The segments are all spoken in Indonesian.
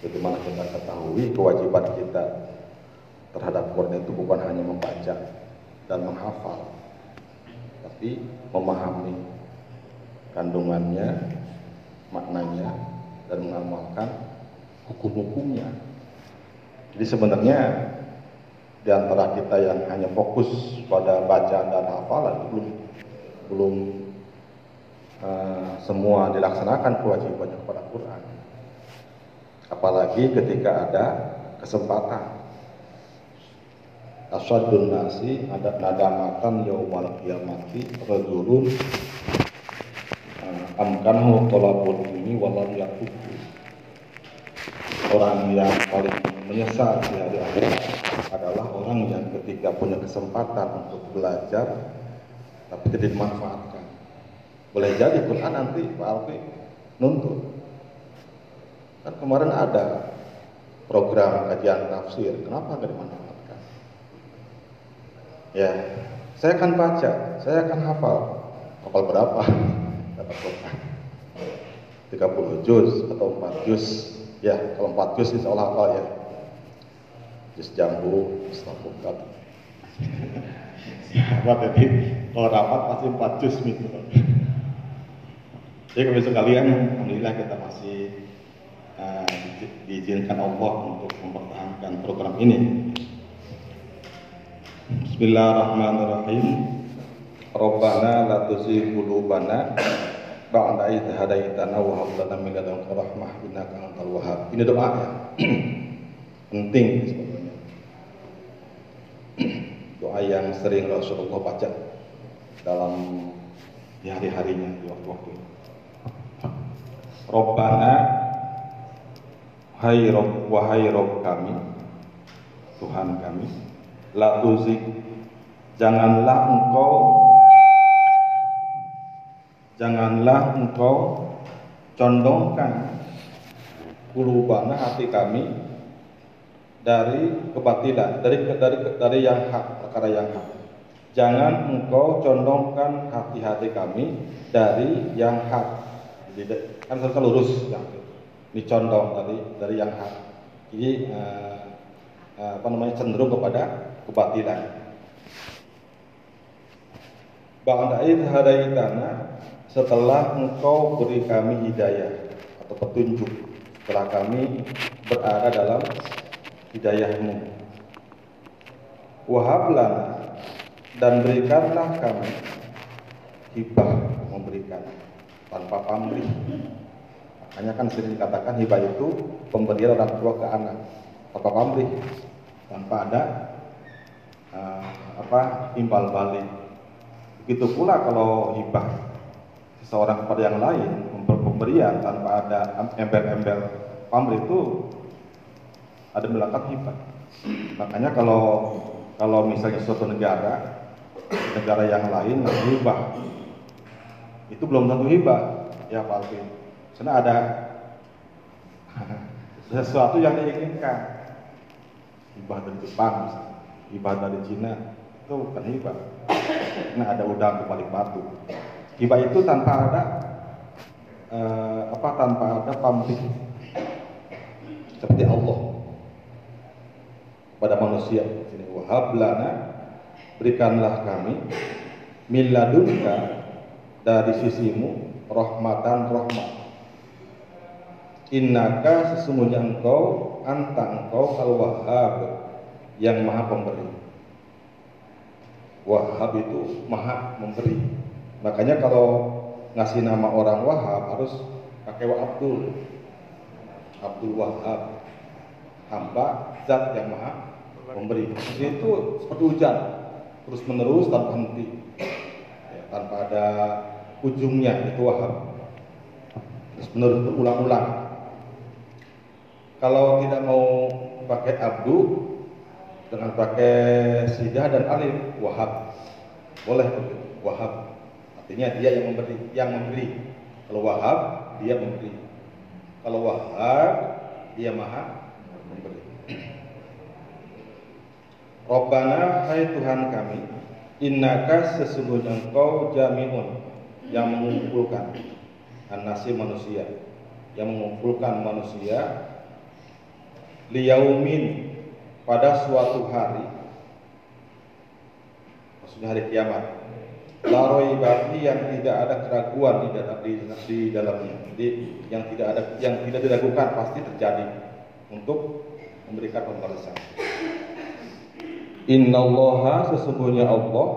Bagaimana kita ketahui kewajiban kita terhadap Quran itu bukan hanya membaca dan menghafal, tapi memahami kandungannya, maknanya, dan mengamalkan hukum-hukumnya. Jadi sebenarnya di antara kita yang hanya fokus pada bacaan dan hafalan belum belum uh, semua dilaksanakan kewajibannya kepada Quran. Apalagi ketika ada kesempatan. Asyadun nasi ada nadamatan yaumal kiamati rajulun uh, amkanahu talabul ini walam yakubu orang yang paling menyesal di hari akhirat adalah orang yang ketika punya kesempatan untuk belajar tapi tidak dimanfaatkan. Boleh jadi Quran nanti Pak Alfi nuntut. Kan kemarin ada program kajian tafsir, kenapa nggak dimanfaatkan? Ya, saya akan baca, saya akan hafal. Hafal berapa? Dapat Quran. 30 juz atau 4 juz Ya, kalau empat juz insya Allah hafal ya. Juz jambu, istafukat. Apa jadi kalau rapat pasti empat juz gitu. Jadi kalau sekalian, alhamdulillah kita masih uh, diizinkan Allah untuk mempertahankan program ini. Bismillahirrahmanirrahim. Rabbana la tuzigh qulubana ba'da idh hadaitana wa hab lana min ladunka rahmah innaka antal wahhab. Ini doa ya. Penting sebetulnya. doa yang sering Rasulullah baca dalam di hari-harinya di waktu-waktu Robbana Hai Rob, wahai Rob kami Tuhan kami La tuzik Janganlah engkau janganlah engkau condongkan kulubana hati kami dari kebatilan, dari dari dari yang hak, perkara yang hak. Jangan engkau condongkan hati-hati kami dari yang hak. Jadi kan harus lurus yang ini condong dari yang hak. Jadi uh, uh, apa namanya cenderung kepada kebatilan. Ba'da id hadaitana setelah engkau beri kami hidayah atau petunjuk setelah kami berada dalam hidayahmu wahablah dan berikanlah kami hibah memberikan tanpa pamrih makanya kan sering dikatakan hibah itu pemberian orang tua ke anak tanpa pamrih tanpa ada uh, apa imbal balik begitu pula kalau hibah seorang kepada yang lain pemberian tanpa ada embel-embel pamrih itu ada melakukan hibah. Makanya kalau kalau misalnya suatu negara negara yang lain hibah itu belum tentu hibah ya Pak Alvin. Karena ada sesuatu yang diinginkan. Hibah dari Jepang hibah dari Cina itu bukan hibah karena ada udang di balik batu. Hibah itu tanpa ada uh, apa tanpa ada pamrih. Seperti Allah. Pada manusia. Ini wahablana berikanlah kami miladunka dari sisimu rahmatan rahmat. Innaka sesungguhnya engkau anta engkau al wahhab yang maha pemberi. Wahhab itu maha memberi. Makanya kalau ngasih nama orang Wahab harus pakai wa Abdul. Abdul Wahab. Hamba zat yang maha memberi. Itu seperti hujan, terus menerus tanpa henti, ya, tanpa ada ujungnya itu Wahab. Terus menerus berulang-ulang. Kalau tidak mau pakai abdu dengan pakai sidah dan alif wahab boleh wahab Artinya dia yang memberi, yang memberi. Kalau Wahab dia memberi. Kalau Wahab dia Maha memberi. Robbana hai Tuhan kami, innaka sesungguhnya engkau jami'un yang mengumpulkan anasi manusia, yang mengumpulkan manusia liyaumin pada suatu hari maksudnya hari kiamat laroi bagi yang tidak ada keraguan di, dalam, di, di dalamnya. Jadi yang tidak ada yang tidak diragukan pasti terjadi untuk memberikan pembalasan. Innallaha sesungguhnya Allah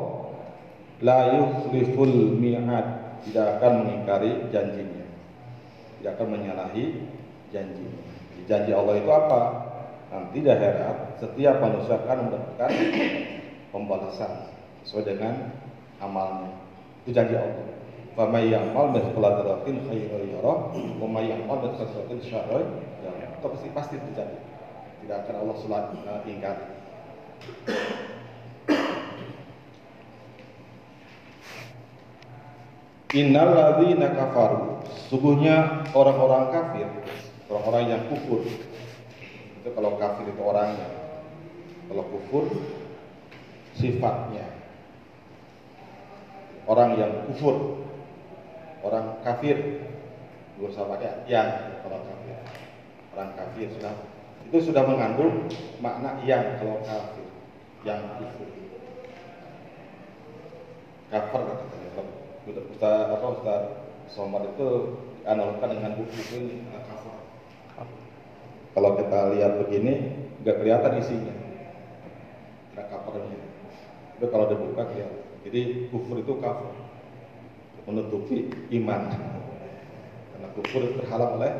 la yukhliful mi'ad tidak akan mengingkari janjinya. Tidak akan menyalahi janjinya janji Allah itu apa nanti di akhirat setiap manusia akan mendapatkan pembalasan sesuai dengan amalnya itu janji Allah Fama ya'mal mithqala dzarratin khairan yarah wa may ya'mal mithqala dzarratin syarran yarah. Itu pasti pasti terjadi. Tidak akan Allah sulat uh, ingkari. Innal ladzina kafaru sungguhnya orang-orang kafir, orang-orang yang kufur. Itu kalau kafir itu orangnya. Kalau kufur sifatnya orang yang kufur, orang kafir, gak usah pakai yang kalau kafir, orang kafir sudah itu sudah mengandung makna yang kalau kafir, yang kufur. Kafir katanya Ustaz apa Ustaz Somad itu analogkan dengan buku ini. Kalau kita lihat begini nggak kelihatan isinya, ada covernya. Itu kalau dibuka kelihatan. Jadi kufur itu kafir menutupi iman. Karena kufur terhalang oleh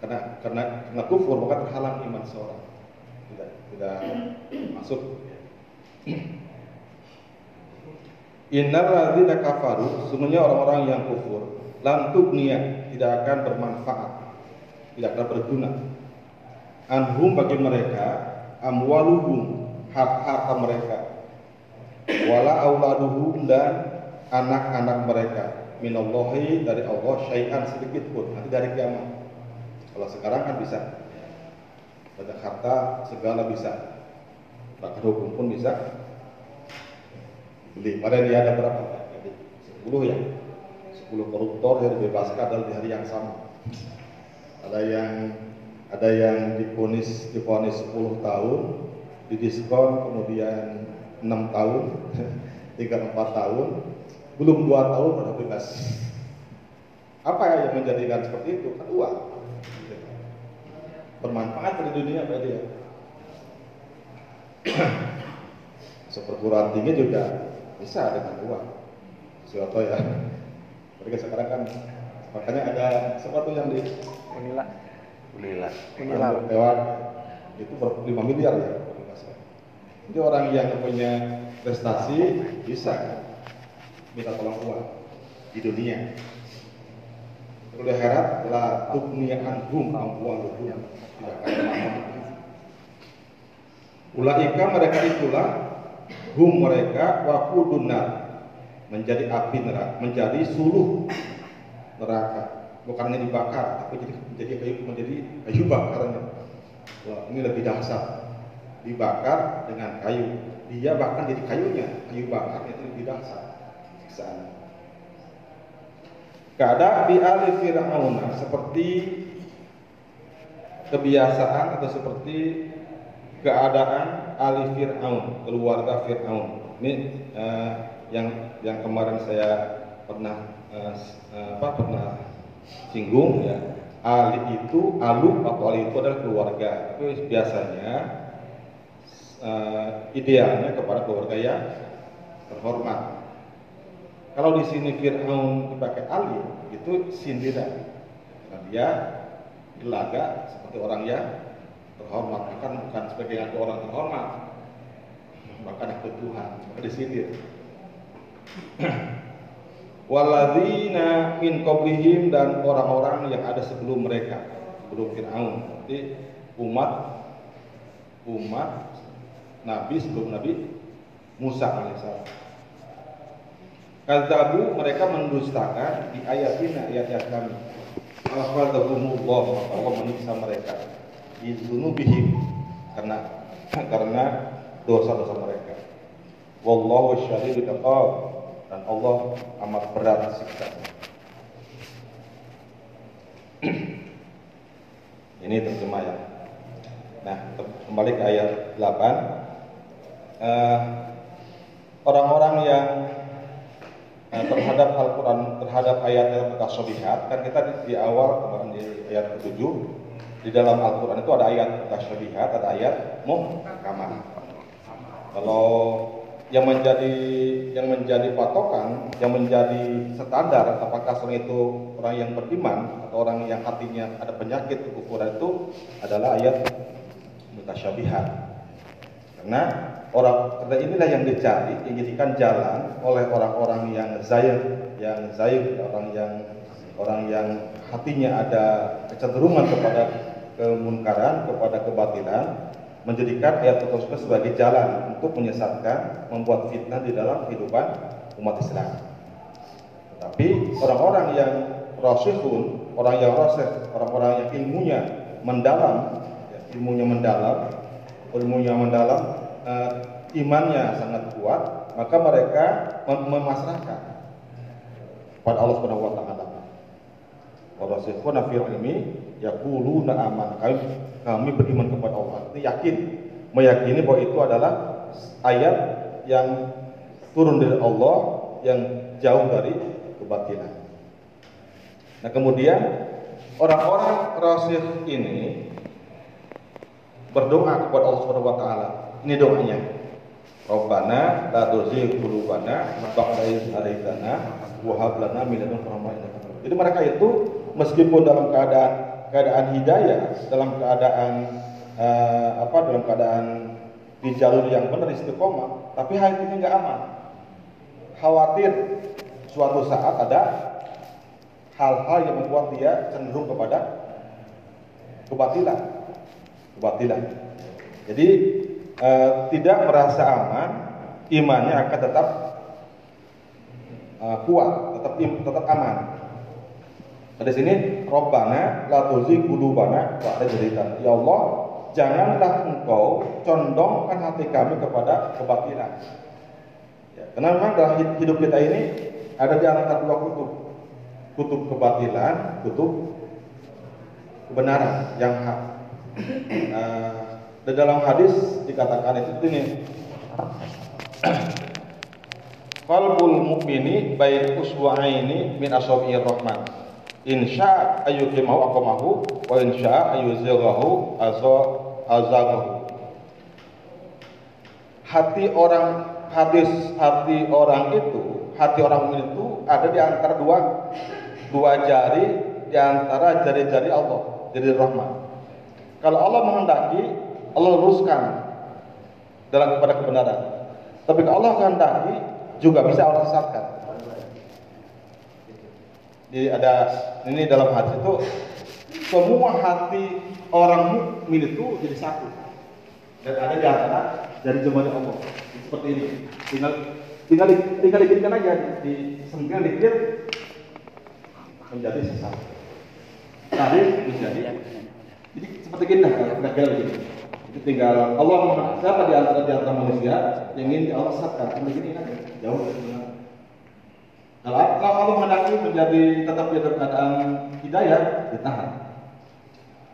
karena karena karena kufur maka terhalang iman seorang. Tidak tidak masuk. Innal ladzina kafaru, semuanya orang-orang yang kufur, lam tugniya tidak akan bermanfaat, tidak akan berguna. Anhum bagi mereka, amwaluhum, harta mereka, wala auladuhum dan anak-anak mereka. Minallahi dari Allah syai'an sedikit pun nanti dari kiamat. Kalau sekarang kan bisa. Banyak harta segala bisa. Bahkan hukum pun bisa. Beli pada dia ada berapa? Jadi 10 ya. 10 koruptor yang dibebaskan dalam di hari yang sama. Ada yang ada yang diponis diponis 10 tahun didiskon kemudian enam tahun, tiga empat tahun, belum dua tahun sudah bebas. Apa yang menjadikan seperti itu? Kan uang. Bermanfaat di dunia apa dia? Seperguruan tinggi juga bisa dengan uang. Suatu ya. Mereka sekarang kan makanya ada sesuatu yang di Unila. Unila. Unila. lewat itu ber 5 miliar ya jadi orang yang punya prestasi bisa minta tolong uang di dunia. Kalau akhirat la tugni anhum amwaluhum tidak akan. Ulaika mereka itulah hum mereka wakudunar menjadi api neraka, menjadi suluh neraka. Bukan hanya dibakar, tapi jadi menjadi kayu menjadi kayu bakarnya. Wah, ini lebih dahsyat dibakar dengan kayu. Dia bahkan jadi kayunya, kayu bakar itu lebih dahsyat siksaan. Keadaan di ali Fir'aun seperti kebiasaan atau seperti keadaan ali Fir'aun, keluarga Fir'aun. Ini uh, yang yang kemarin saya pernah uh, apa pernah singgung ya. Ali itu, alu atau ali itu adalah keluarga. Tapi biasanya uh, idealnya kepada keluarga yang terhormat. Kalau di sini Fir'aun dipakai alif, itu sindiran. Karena dia gelaga seperti orang yang terhormat, bahkan bukan sebagai orang terhormat, bahkan itu Tuhan, maka disindir. Waladina min qablihim dan orang-orang yang ada sebelum mereka, sebelum Fir'aun. Jadi umat umat Nabi sebelum Nabi Musa alaihissalam. Kazabu mereka mendustakan di ayatina ayat-ayat kami. Akhadahumullah maka Allah menyiksa mereka di dzunubihim karena karena dosa-dosa mereka. Wallahu syadidul iqab dan Allah amat berat siksa. Ini terjemah ya. Nah, kembali ke ayat 8. Eh, orang-orang yang eh, terhadap Al-Quran, terhadap ayat-ayat mutasyabihat, kan kita di, di awal kemarin di ayat ke-7 di dalam Al-Quran itu ada ayat mutasyabihat, ada ayat muhkamah. Kalau yang menjadi yang menjadi patokan, yang menjadi standar apakah seorang itu orang yang beriman atau orang yang hatinya ada penyakit kekufuran itu adalah ayat mutasyabihat. Karena orang karena inilah yang dicari, yang dijadikan jalan oleh orang-orang yang zaid, yang zaid, orang yang orang yang hatinya ada kecenderungan kepada kemunkaran, kepada kebatilan, menjadikan ayat tersebut sebagai jalan untuk menyesatkan, membuat fitnah di dalam kehidupan umat Islam. Tetapi orang-orang yang rasyihun, orang yang rasyih, orang-orang yang ilmunya mendalam, ya, ilmunya mendalam, ilmunya mendalam, uh, imannya sangat kuat, maka mereka mem memasrahkan pada Allah Subhanahu wa taala. Warasikhuna fil ilmi yaquluna aman. Kami kami beriman kepada Allah. Itu yakin, meyakini bahwa itu adalah ayat yang turun dari Allah yang jauh dari kebatilan. Nah, kemudian orang-orang rasyid ini berdoa kepada Allah Subhanahu wa taala. Ini doanya. Rabbana la tuzigh qulubana ba'da idh hadaitana wa lana min ladunka rahmatan. Jadi mereka itu meskipun dalam keadaan keadaan hidayah, dalam keadaan uh, apa dalam keadaan di jalur yang benar istiqomah, tapi hatinya nggak aman. Khawatir suatu saat ada hal-hal yang membuat dia cenderung kepada kebatilan. Kebatilan. Jadi uh, tidak merasa aman, imannya akan tetap uh, kuat, tetap tetap aman. Pada sini Robbana la tuzigh qulubana ba'da cerita. Ya Allah, janganlah engkau condongkan hati kami kepada kebatilan. Ya, karena memang dalam hidup kita ini ada di antara dua kutub. Kutub kebatilan, kutub kebenaran yang hak. Nah, di dalam hadis dikatakan itu ini Qalbul mu'mini bain uswa'aini min asabi'ir rahman insya ayyukimahu aqamahu wa insya ayyuzighahu azagahu hati orang hadis hati orang itu hati orang itu ada di antara dua dua jari di antara jari-jari Allah jari Rahman. Kalau Allah menghendaki Allah luruskan dalam kepada kebenaran. Tapi kalau Allah kehendaki juga bisa Allah sesatkan jadi ada ini dalam hadis itu semua hati orang mukmin itu jadi satu. Dan ada di antara dari jemaah Allah. Seperti ini. Tinggal tinggal tinggal dikitkan aja di sengkel dikit menjadi sesat. Tadi menjadi jadi seperti kita kira-kira begitu. Itu tinggal Allah siapa di antara di antara manusia yang ingin Allah sesatkan. Begini kan jauh kalau Allah menghendaki menjadi tetap di keadaan hidayah, ditahan.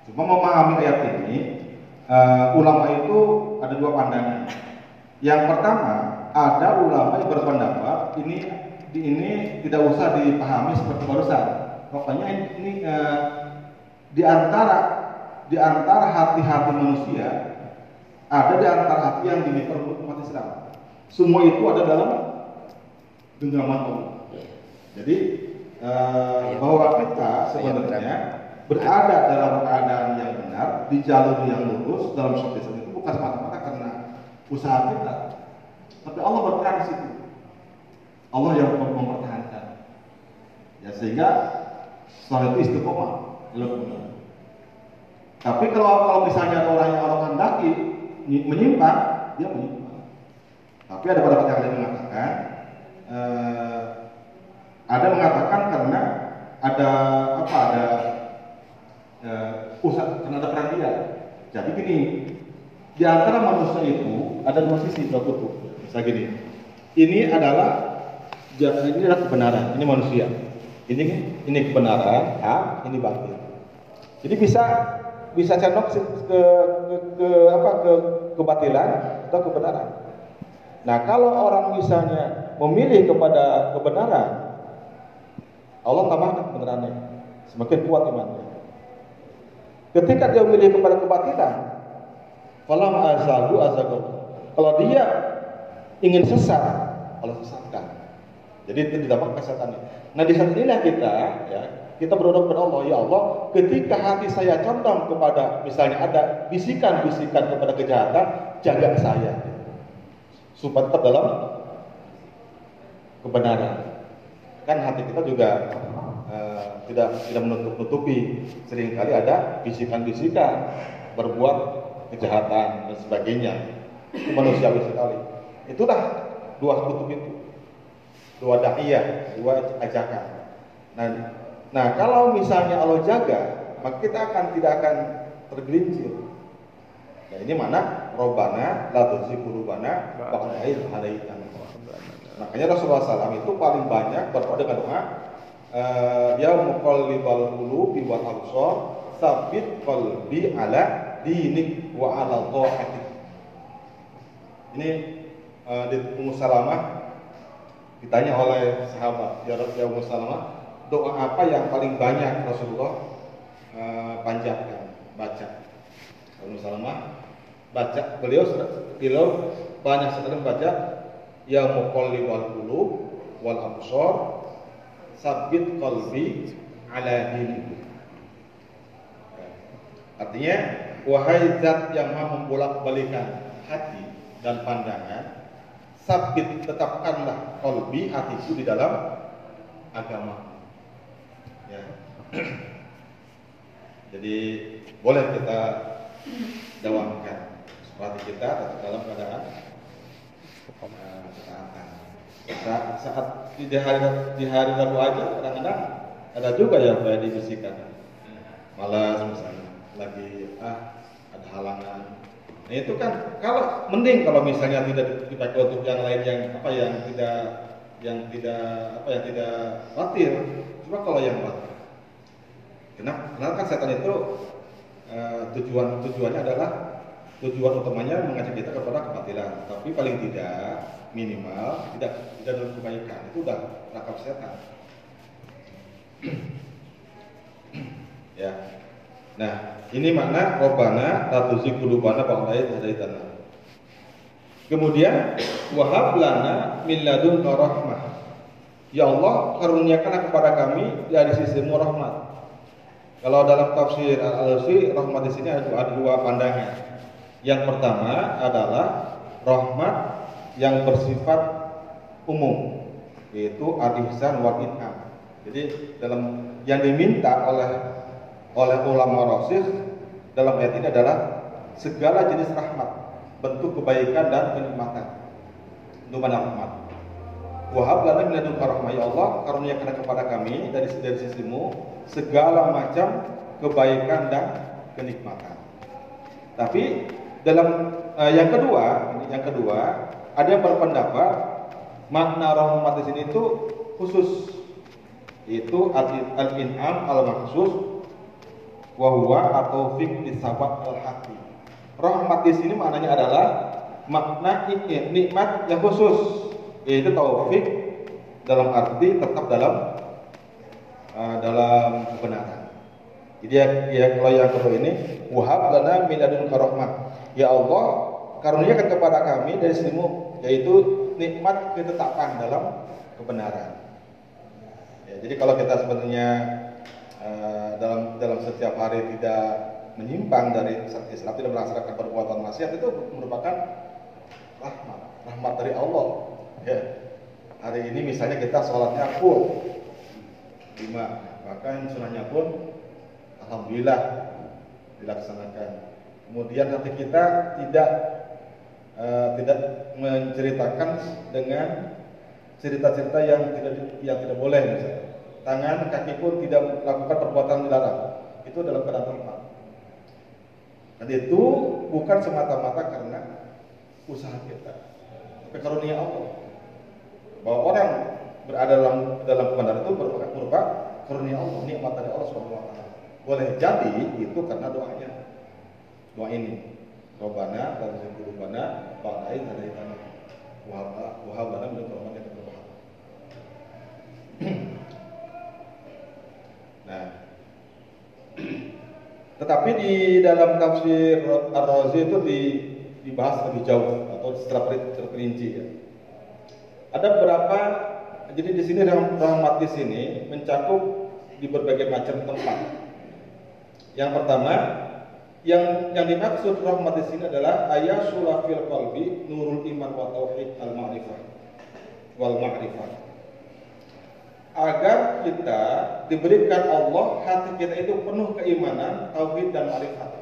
Cuma memahami ayat ini, uh, ulama itu ada dua pandangan. Yang pertama, ada ulama yang berpendapat ini ini tidak usah dipahami seperti barusan. Pokoknya ini, ini uh, di antara di antara hati-hati manusia ada di antara hati yang dimiliki umat Islam. Semua itu ada dalam genggaman Allah. Jadi uh, bahwa kita sebenarnya berada dalam keadaan yang benar di jalur yang lurus dalam suatu itu bukan semata-mata karena usaha kita, tapi Allah berperan di situ. Allah yang mempertahankan. Ya sehingga soal itu istiqomah Tapi kalau kalau misalnya orang yang orang hendaki menyimpang, dia menyimpang. Tapi ada beberapa yang lain mengatakan eh, ada mengatakan karena ada apa ada ya, pusat karena ada peran dia. Jadi gini, di antara manusia itu ada dua sisi dua kutub. Saya gini, ini adalah ini adalah kebenaran, ini manusia. Ini ini kebenaran, ya, ini batin. Jadi bisa bisa ke, ke, ke, ke apa ke kebatilan atau kebenaran. Nah, kalau orang misalnya memilih kepada kebenaran, Allah tambahkan kebenarannya, semakin kuat imannya. Ketika dia memilih kepada kebatilan, falam azagu azagu. Kalau dia ingin sesat, Allah sesatkan. Jadi itu didapat kesesatannya. Nah di saat inilah kita, ya, kita berdoa kepada Allah, ya Allah, ketika hati saya condong kepada, misalnya ada bisikan-bisikan kepada kejahatan, jaga saya, supaya tetap dalam kebenaran. Kan hati kita juga uh, tidak tidak menutup-nutupi, sering kali ada bisikan-bisikan berbuat kejahatan dan sebagainya. Itu manusiawi sekali. Itulah dua kutub itu dua da'iyah, dua ajakan. Nah, nah kalau misalnya Allah jaga, maka kita akan tidak akan tergelincir. Nah, ini mana? Robana la qulubana ba'da idh hadaitana. Makanya Rasulullah SAW itu paling banyak berdoa dengan doa uh, ya muqallibal qulubi wal absar sabit qalbi ala dinik wa ala dha'atik. Ini uh, di Ummu Salamah Ditanya oleh sahabat, ya ya Salamah, doa apa yang paling banyak Rasulullah uh, panjatkan, baca? Ummu Salamah baca beliau beliau banyak sekali baca ya muqallibal qulub wal absar sabit qalbi ala dini. Artinya wahai zat yang maha membolak-balikan hati dan pandangan sabit tetapkanlah kolbi hatiku di dalam agama. Ya. Jadi boleh kita dawamkan seperti kita dalam keadaan. Saat, saat di hari di hari Rabu aja kadang-kadang ada juga yang kayak dibersihkan malas misalnya lagi ah ada halangan Nah itu kan kalau mending kalau misalnya tidak dipakai untuk yang lain yang apa yang tidak yang tidak apa yang tidak batil. Cuma kalau yang batil. Kenapa? Karena kan setan itu uh, tujuan tujuannya adalah tujuan utamanya mengajak kita kepada kebatilan. Tapi paling tidak minimal tidak tidak dalam kebaikan itu udah rakam setan. ya. Nah, ini makna Robbana ratuzi kulubana dari tanah. Kemudian wahab lana min ladun rahmah. Ya Allah, karuniakanlah kepada kami dari sisimu rahmat. Kalau dalam tafsir Al-Alusi, rahmat di sini ada dua pandangan. Yang pertama adalah rahmat yang bersifat umum, yaitu al-ihsan wal in'am. Jadi dalam yang diminta oleh oleh ulama rasul dalam ayat ini adalah segala jenis rahmat, bentuk kebaikan dan kenikmatan. Itu mana rahmat? Wahab lana min ladunka rahmah ya Allah, karuniakan kepada kami dari dari sisimu segala macam kebaikan dan kenikmatan. Tapi dalam uh, yang kedua, ini yang kedua, ada yang berpendapat makna rahmat di sini itu khusus itu al-in'am al-maksus wahwa atau fik disabat al hati. Rahmat di sini maknanya adalah makna nikmat yang khusus yaitu taufik dalam arti tetap dalam uh, dalam kebenaran. Jadi ya, ya kalau yang kedua ini wahab lana min ladunka rahmah. Ya Allah, karuniakan kepada kami dari sinimu yaitu nikmat ketetapan dalam kebenaran. Ya, jadi kalau kita sebenarnya Eh, dalam dalam setiap hari tidak menyimpang dari Islam tidak melaksanakan perbuatan maksiat itu merupakan rahmat rahmat dari Allah ya hari ini misalnya kita sholatnya full lima bahkan sunnahnya pun alhamdulillah dilaksanakan kemudian nanti kita tidak uh, tidak menceritakan dengan cerita-cerita yang tidak yang tidak boleh misalnya tangan, kaki pun tidak melakukan perbuatan dilarang. Itu dalam keadaan tempat. Dan itu bukan semata-mata karena usaha kita, tapi karunia Allah. Bahwa orang berada dalam dalam kebenaran itu merupakan karunia Allah, nikmat dari Allah taala. Boleh jadi itu karena doanya. Doa ini Robana dan Robana Ba'dain ada di tanah Wahab Wahab lana min rahmat yang berbahagia Nah tetapi di dalam tafsir Ar-Razi itu di, dibahas lebih jauh atau secara terperinci ya. Ada beberapa jadi di sini rahmat di sini mencakup di berbagai macam tempat. Yang pertama, yang yang dimaksud rahmat di sini adalah ayat sulafil qalbi nurul iman wa tauhid al ma'rifah wal ma'rifah agar kita diberikan Allah hati kita itu penuh keimanan, tauhid dan marifat.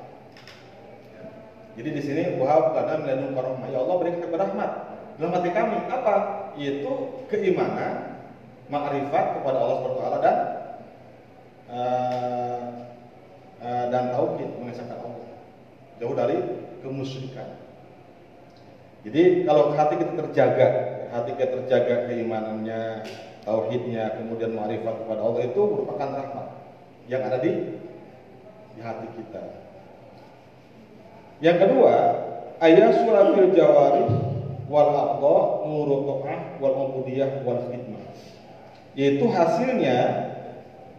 Jadi di sini wahab karena melindungi rahmat. Ya Allah berikan kepada rahmat dalam hati kami apa? Yaitu keimanan, makrifat kepada Allah SWT dan uh, uh, dan tauhid mengesahkan Allah. Jauh dari kemusyrikan. Jadi kalau hati kita terjaga, hati kita terjaga keimanannya, tauhidnya, kemudian ma'rifat kepada Allah itu merupakan rahmat yang ada di di hati kita. Yang kedua, ayat surah fil jawari wal aqda nuru wal ubudiyah wal khidmah. Yaitu hasilnya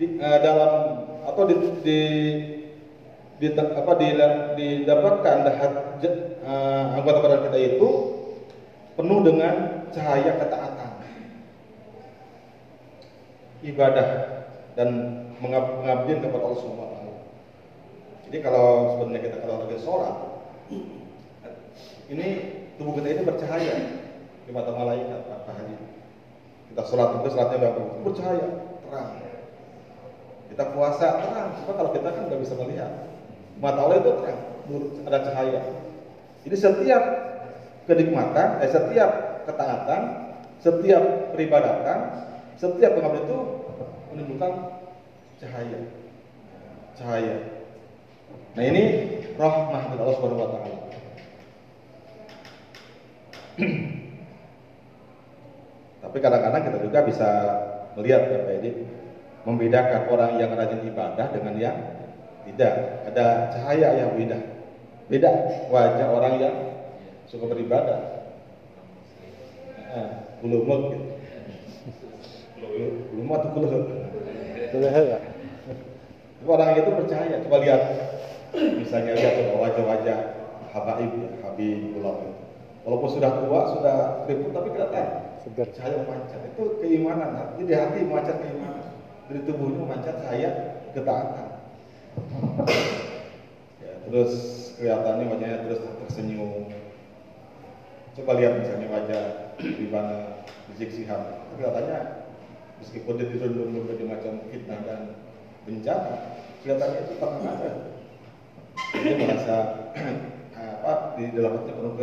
di, uh, dalam atau di, di di apa di, didapatkan uh, anggota badan kita itu penuh dengan cahaya ketaatan ibadah dan mengabdi kepada Allah Subhanahu Jadi kalau sebenarnya kita kalau lagi sholat, ini tubuh kita ini bercahaya di mata malaikat. Kita sholat itu sholatnya berapa? Bercahaya, terang. Kita puasa terang, sebab kalau kita kan nggak bisa melihat. Mata Allah itu terang, ada cahaya. Jadi setiap kenikmatan, eh, setiap ketaatan, setiap peribadatan setiap pengabdian itu menunjukkan cahaya. Cahaya. Nah ini rahmah dari Allah Subhanahu wa taala. Tapi kadang-kadang kita juga bisa melihat ya Pak Edi, membedakan orang yang rajin ibadah dengan yang tidak. Ada cahaya yang beda. Beda wajah orang yang suka beribadah. Gitu belum atau belum belum orang itu percaya. Coba lihat. Misalnya lihat coba wajah-wajah habaib ya, habib pulau itu. Walaupun sudah tua sudah keriput tapi kelihatan. Segar. Cahaya memancar itu keimanan. Hati di hati memancar keimanan dari tubuhnya memancar cahaya ketaatan. Ya, terus kelihatannya wajahnya terus tersenyum. Coba lihat misalnya wajah di mana Rizik Sihab kelihatannya meskipun dia dirundung berbagai macam fitnah dan bencana kelihatannya itu tenang ada. Dia merasa apa di dalam hati penuh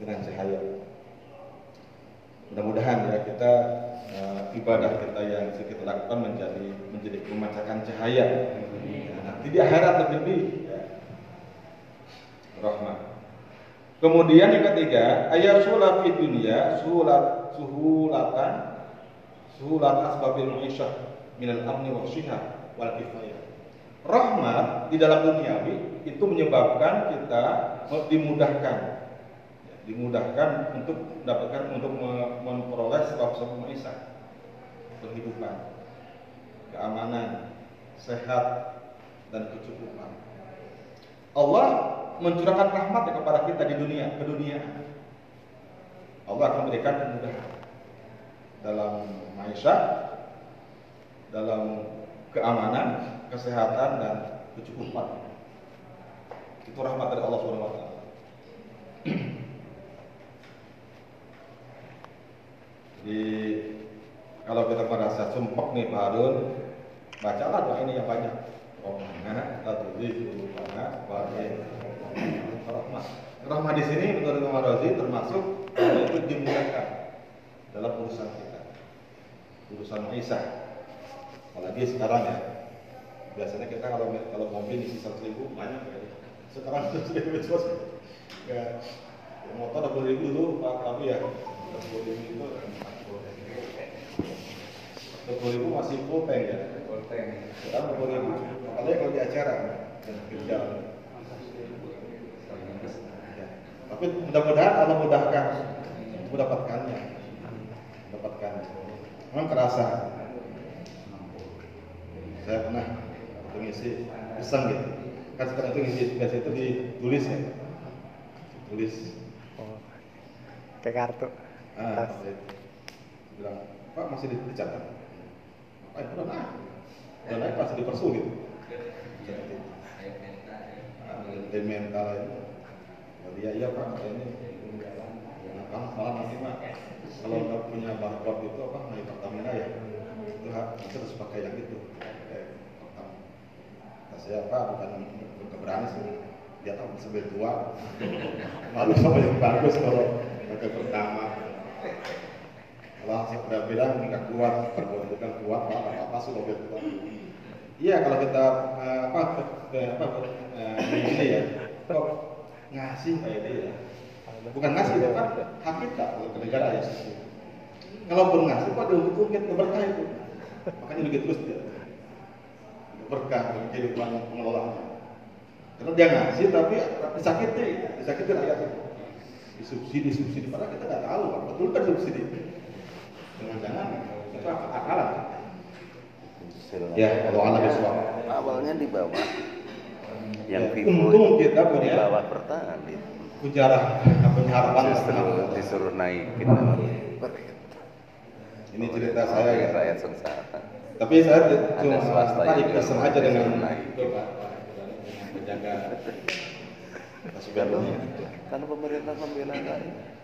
dengan cahaya mudah-mudahan ya kita uh, ibadah kita yang kita lakukan menjadi menjadi memancarkan cahaya nah, nanti di akhirat lebih ya. rahmat kemudian yang ketiga ayat sulat di dunia sulat suhulatan suhulat asbabil ma'isyah minal amni wa syihah wal kifayah. Rahmat di dalam duniawi itu menyebabkan kita dimudahkan ya, dimudahkan untuk mendapatkan untuk memperoleh sebab-sebab ma'isyah kehidupan, keamanan, sehat dan kecukupan. Allah mencurahkan rahmat kepada kita di dunia, ke dunia. Allah akan memberikan kemudahan dalam maisha, dalam keamanan, kesehatan dan kecukupan. Itu rahmat dari Allah Subhanahu wa taala. Jadi kalau kita merasa sumpah nih Pak Harun, bacalah doa ini yang banyak. Rohana, tatuzi, ulupana, bahagia, rahmat. Rahmat di sini menurut Imam Razi termasuk itu dimudahkan dalam urusan kita. Urusan Isa apalagi sekarang ya. Biasanya kita kalau kalau mobil isi seratus ribu banyak ya. Sekarang seratus ribu itu ya, motor dua ribu dulu pak Prabu ya dua puluh ribu masih full tank ya full tank sekarang dua puluh ribu apalagi kalau di acara dan kerja Tapi mudah-mudahan Allah mudahkan mendapatkannya, mendapatkan. Memang kerasa. Saya pernah mengisi pesan gitu. Kan sekarang itu ngisi tugas itu ditulis ya, tulis. Oh. Kayak kartu. Ah, saya bilang, Pak masih dicatat. Apa ya? Udah naik. Udah naik pasti dipersu gitu. Dari mental itu. Oh, dia iya Pak, ini Nah, kamu salah nanti Pak. Kalau nggak punya barcode itu apa, naik Pertamina ya. Itu harus pakai yang itu. Pertamina. Kata saya Pak, bukan bukan berani sih. Dia tahu sampai tua. Lalu sama yang bagus kalau pakai pertama. Kalau saya udah bilang nggak kuat, kan kuat, Pak, apa apa sudah kuat. Iya, kalau kita eh, apa ke, apa eh, ini ya, kok ngasih kayak dia ya. Bukan ngasih itu kan hak kita ke negara ya. Kalau belum ngasih, ada untuk kita berkah itu. Makanya begitu terus dia. Berkah bagi kehidupan pengelolaannya. Karena dia ngasih tapi disakiti, disakiti rakyat. Disubsidi, subsidi, padahal kita nggak tahu, Pak. betul kan subsidi. Jangan-jangan itu akalan. Ya, kalau anak biswa. awalnya di bawah yang Ya, Vivo untung itu kita di punya bawah pertahanan itu Ujarah punya harapan justru disuruh naikin Ini cerita saya ya. rakyat sengsara Tapi saya cuma swasta apa, yang aja dengan naik. menjaga kalau pemerintah membela rakyat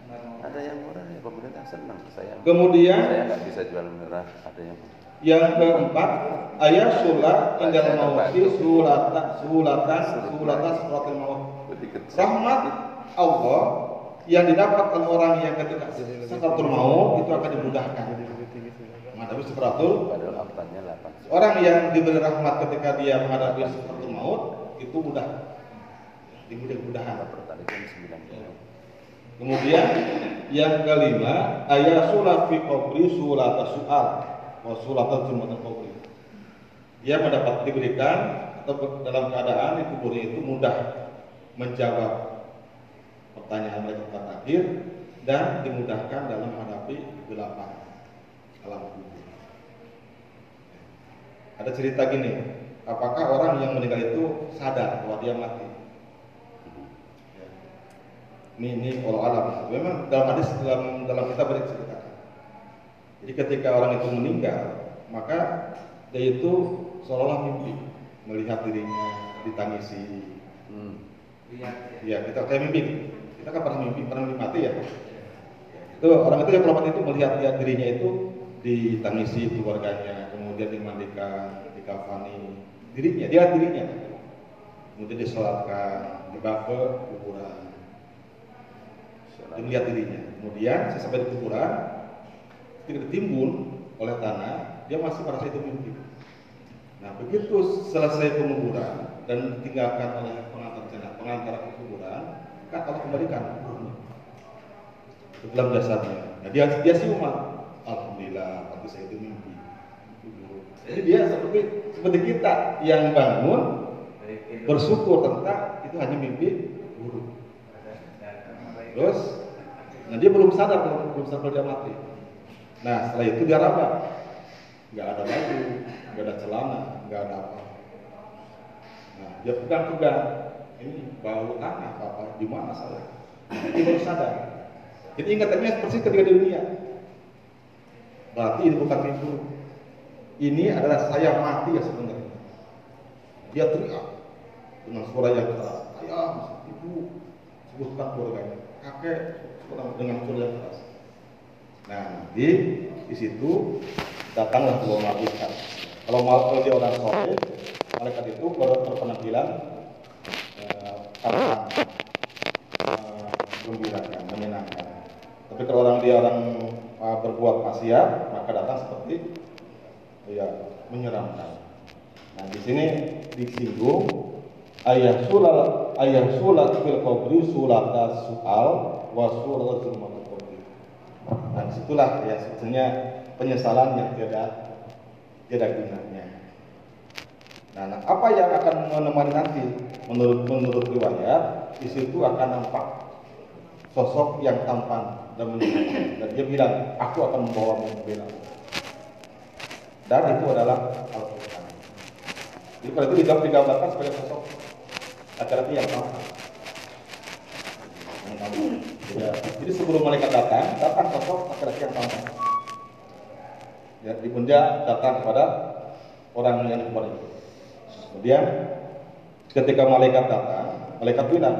ada yang murah ya pemerintah senang saya Kemudian saya nggak bisa jual murah ada yang murah. yang keempat ayat sulat indal mauti terbantu. sulatan sulatan sulatan suratul maut. Rahmat Allah yang didapat oleh orang yang ketika sakaratul maut itu akan dimudahkan. Menghadapi sakaratul padahal angkanya 8 Orang yang diberi rahmat ketika dia menghadapi sakaratul maut itu mudah. Dimudah-mudahan. pertalikan 9 Kemudian yang kelima ayat sulat fi qabri sulat soal wa sulat jumatan qabri. Dia mendapat diberikan atau dalam keadaan di kuburnya itu mudah menjawab pertanyaan mereka terakhir dan dimudahkan dalam menghadapi kegelapan alam kubur. Ada cerita gini, apakah orang yang meninggal itu sadar bahwa dia mati? Ya. Ini ini kalau alam. Memang dalam hadis dalam dalam kitab ada diceritakan. Jadi ketika orang itu meninggal, maka dia itu seolah mimpi melihat dirinya ditangisi. hmm. Ya kita kayak mimpi. Kita kan pernah mimpi, pernah mimpi mati ya. Itu orang itu yang kalau mati itu melihat dia dirinya itu ditangisi keluarganya, kemudian dimandikan, dikafani dirinya, dia dirinya. Kemudian disolatkan, dibawa ke kuburan. Dia melihat dirinya. Kemudian sesampai di kuburan, ketika ditimbun oleh tanah, dia masih merasa itu mimpi. Nah, begitu selesai penguburan dan ditinggalkan oleh pengantar jenazah, pengantar ke kuburan, kan Allah kembalikan ruhnya ke dalam jasadnya. Nah, dia dia siuman. Alhamdulillah, waktu saya itu mimpi. Jadi dia seperti seperti kita yang bangun bersyukur tentang itu hanya mimpi. Terus, nah dia belum sadar kalau belum sadar dia mati. Nah setelah itu dia raba, nggak ada baju, nggak ada celana, nggak ada apa. Nah dia pegang-pegang, ini bau tanah apa apa, di mana saya? Dia baru sadar. Jadi ingatannya persis ketika di dunia. Berarti ini bukan mimpi. Ini adalah saya mati ya sebenarnya. Dia teriak dengan suara yang keras. Ayah, ibu, sebutkan keluarganya. Sebutkan dengan yang keras. Nah, nanti di situ datanglah dua malaikat. Kalau mal kalau dia orang soleh, malaikat itu ber- berpenampilan eh, tampan, eh, gembirakan, menyenangkan. Tapi kalau orang dia orang eh, berbuat maksiat, maka datang seperti ya menyeramkan. Nah, di sini disinggung ayat sulat ayat sulat fil qabri sulata sual wa sulat zulmatul qabri. Nah, di situlah ya sebetulnya penyesalan yang tidak tidak gunanya. Nah, nah, apa yang akan menemani nanti menurut menurut riwayat di situ akan nampak sosok yang tampan dan menyukai. Dan dia bilang, aku akan membawa membela. Dan itu adalah Al-Quran. Jadi kalau itu digambar- digambarkan sebagai sosok laki-laki yang. Ya. Jadi sebelum malaikat datang, datang sosok laki-laki yang tampan. Ya, ibunda datang kepada orang yang itu. Kemudian ketika malaikat datang, malaikat bilang,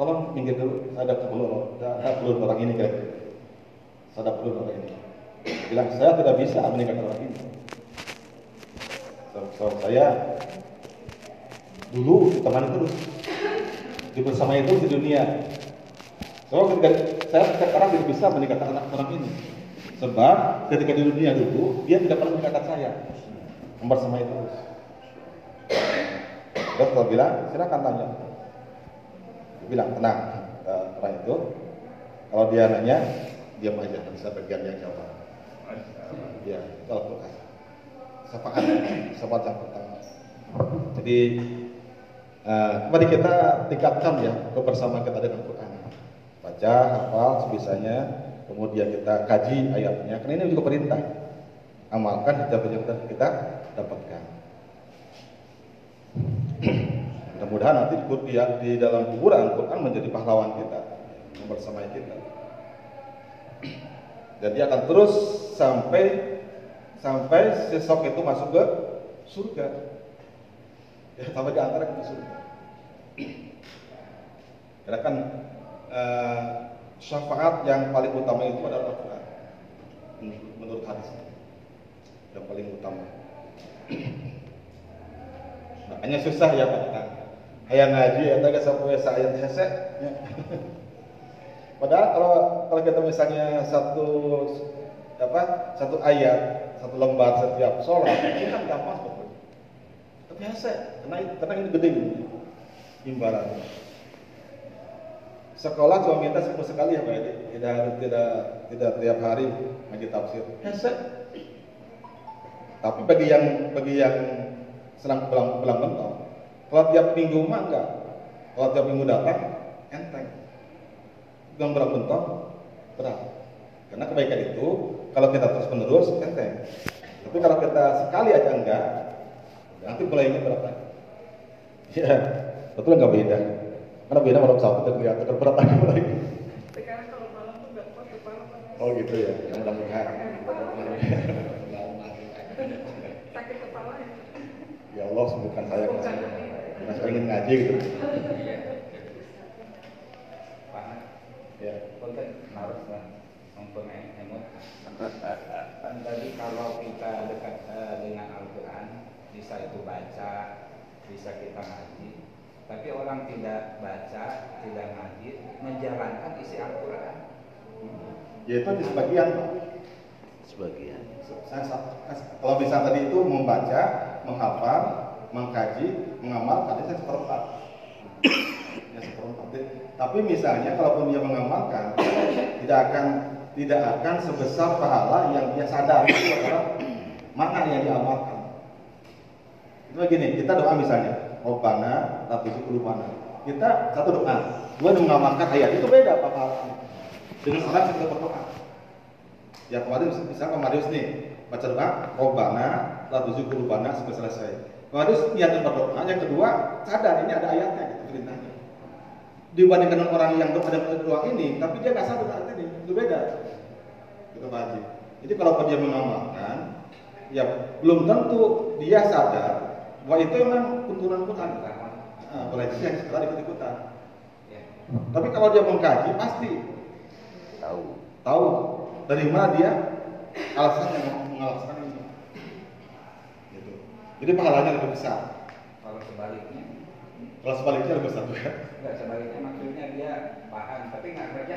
tolong minggir dulu, saya ada perlu, saya perlu orang ini kira Saya ada perlu orang ini. Bilang, saya tidak bisa meninggalkan orang ini. So, so, saya dulu ditemani terus, di bersama itu di dunia. So, ketika saya sekarang tidak bisa meninggalkan anak orang ini. Sebab ketika di dunia dulu, dia tidak pernah meninggalkan saya. Bersama itu terus. Terus kalau bilang, silakan tanya. Dia bilang, tenang. Eh, Orang itu, kalau dia nanya, diam aja. Nanti saya bagian yang jawab. Ya, itu Al-Quran. Syafaat, syafaat yang pertama. Jadi, eh, mari kita tingkatkan ya kebersamaan kita dengan Al-Quran. Baca, hafal sebisanya, kemudian kita kaji ayatnya. Karena ini juga perintah. Amalkan hijab yang kita dapatkan. Mudah-mudahan nanti di, di, di dalam kuburan Quran menjadi pahlawan kita, yang bersamai kita. Dan dia akan terus sampai sampai sesok itu masuk ke surga. Ya, sampai diantar ke surga. Karena kan eh, syafaat yang paling utama itu adalah Al-Quran. Menurut hadis yang paling utama. Makanya susah ya Pak. Hayang ngaji ya tadi sampai saya hese. Ya. Padahal kalau kalau kita misalnya satu apa satu ayat satu lembar setiap sholat itu kan gampang Tapi hese karena karena ini gede ini imbalannya. Sekolah cuma minta sepuluh sekali ya Pak ya. Tidak tidak tidak tiap hari ngaji tafsir. Hese. Tapi bagi yang bagi yang senang belang belang mentong, kalau tiap minggu mah enggak. Kalau tiap minggu datang enteng. Bukan belang mentong berat. Karena kebaikan itu kalau kita terus menerus enteng. Tapi kalau kita sekali aja enggak, nanti mulainya berat lagi. Ya, betul nggak beda. Karena beda kalau itu kelihatan terberat lagi mulai. Sekarang kalau malam tuh nggak kuat kepala. Oh gitu ya, yang mudah-mudahan. Sakit kepala ya. Ya Allah sembuhkan saya saya ingin ngaji gitu. Ya. konten harus lah mempunyai emot. Kan tadi kalau kita dekat eh, dengan Al-Quran, bisa itu baca, bisa kita ngaji. Tapi orang tidak baca, tidak ngaji, menjalankan isi Al-Quran. Ya itu di sebagian Pak. Sebagian. Saya, saya- kalau bisa tadi itu membaca, menghafal, mengkaji, mengamalkan, itu saya seperempat. ya seperempat. Tapi misalnya kalaupun dia mengamalkan, tidak akan tidak akan sebesar pahala yang dia sadar itu adalah mana yang diamalkan. Itu begini, kita doa misalnya, Robbana, Ratusi Kulubana. Kita satu doa, dua mengamalkan ayat, itu beda pahalanya. Dengan orang yang berdoa. Ya kemarin misalnya Pak Marius nih baca doa Robbana la tuzigh qulubana sampai selesai. Marius niat yang berdoa, yang kedua sadar ini ada ayatnya gitu perintahnya. Dibandingkan dengan orang yang doa dan doa ini, tapi dia nggak sadar artinya ini, itu beda. Pak Haji. Jadi kalau dia mengamalkan, ya belum tentu dia sadar bahwa itu memang tuntunan Quran. Nah, berarti yang setelah ikut-ikutan. Ya. Tapi kalau dia mengkaji pasti Tahu. tahu dari mana dia alasannya mau mengalasan ini. Gitu. Jadi pahalanya lebih besar. Kalau sebaliknya, Kalau sebaliknya lebih besar juga. enggak sebaliknya maksudnya dia paham, tapi nggak kerja.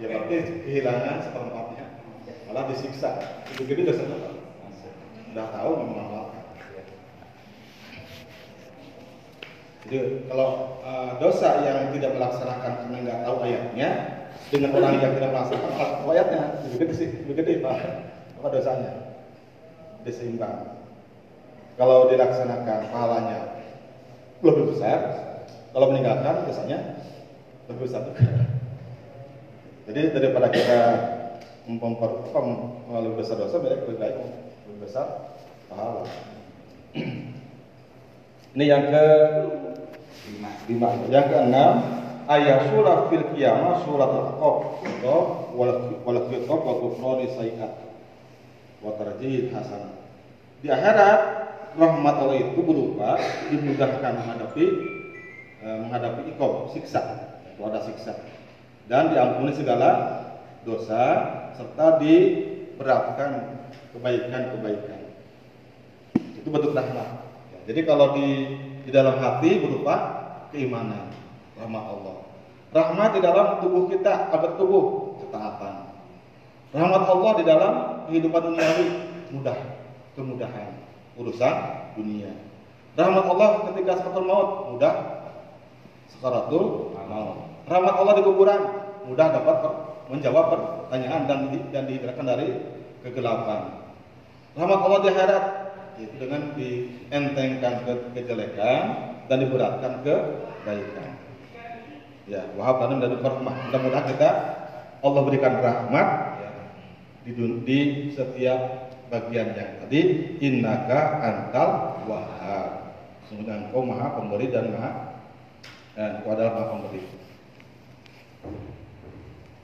Ya berarti kehilangan seperempatnya. Malah disiksa. Itu gede senang. Udah tahu mau Jadi kalau eh, dosa yang tidak melaksanakan karena nggak tahu ayatnya dengan orang yang tidak melaksanakan tahu ayatnya gede sih, gede pak. Apa dosanya? Diseimbang. Kalau dilaksanakan pahalanya lebih besar, kalau meninggalkan dosanya lebih besar juga. Jadi daripada kita memper apa, lebih besar dosa, lebih baik lebih besar pahala. Ini yang ke lima. Yang keenam, ayat surah fil qiyamah surat al-qaf atau wal khitab wa kufrani sayiat wa tarjih hasanah. Di akhirat rahmat Allah itu berupa dimudahkan menghadapi eh, menghadapi ikob siksa. Itu ada siksa. Dan diampuni segala dosa serta diberatkan kebaikan-kebaikan. Itu bentuk rahmat. Ya, jadi kalau di di dalam hati berupa keimanan rahmat Allah rahmat di dalam tubuh kita apa tubuh ketaatan rahmat Allah di dalam kehidupan duniawi mudah kemudahan urusan dunia. Rahmat Allah ketika sakaratul maut mudah sakaratul maut. Rahmat Allah di kuburan mudah dapat menjawab pertanyaan dan dan dihindarkan dari kegelapan. Rahmat Allah di akhirat yaitu dengan dientengkan ke kejelekan dan diberatkan kebaikan. Ya, wahab lana dari rahmat. Mudah-mudahan kita Allah berikan rahmat ya, di, di setiap bagian yang tadi innaka antal wahhab. Sungguhnya engkau maha pemberi dan maha eh, engkau adalah maha pemberi.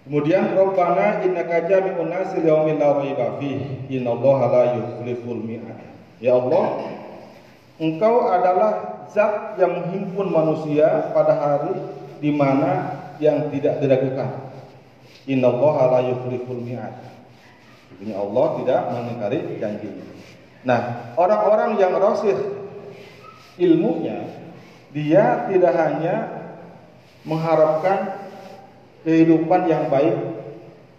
Kemudian Rabbana innaka jami'un nasi liyaumin la raiba fihi innallaha la yukhliful mi'ad. Ya Allah, Engkau adalah zat yang menghimpun manusia pada hari di mana yang tidak diragukan. Innallaha la yukhliful mi'ad. Artinya Allah tidak mengingkari janji. Nah, orang-orang yang rasih ilmunya, dia tidak hanya mengharapkan kehidupan yang baik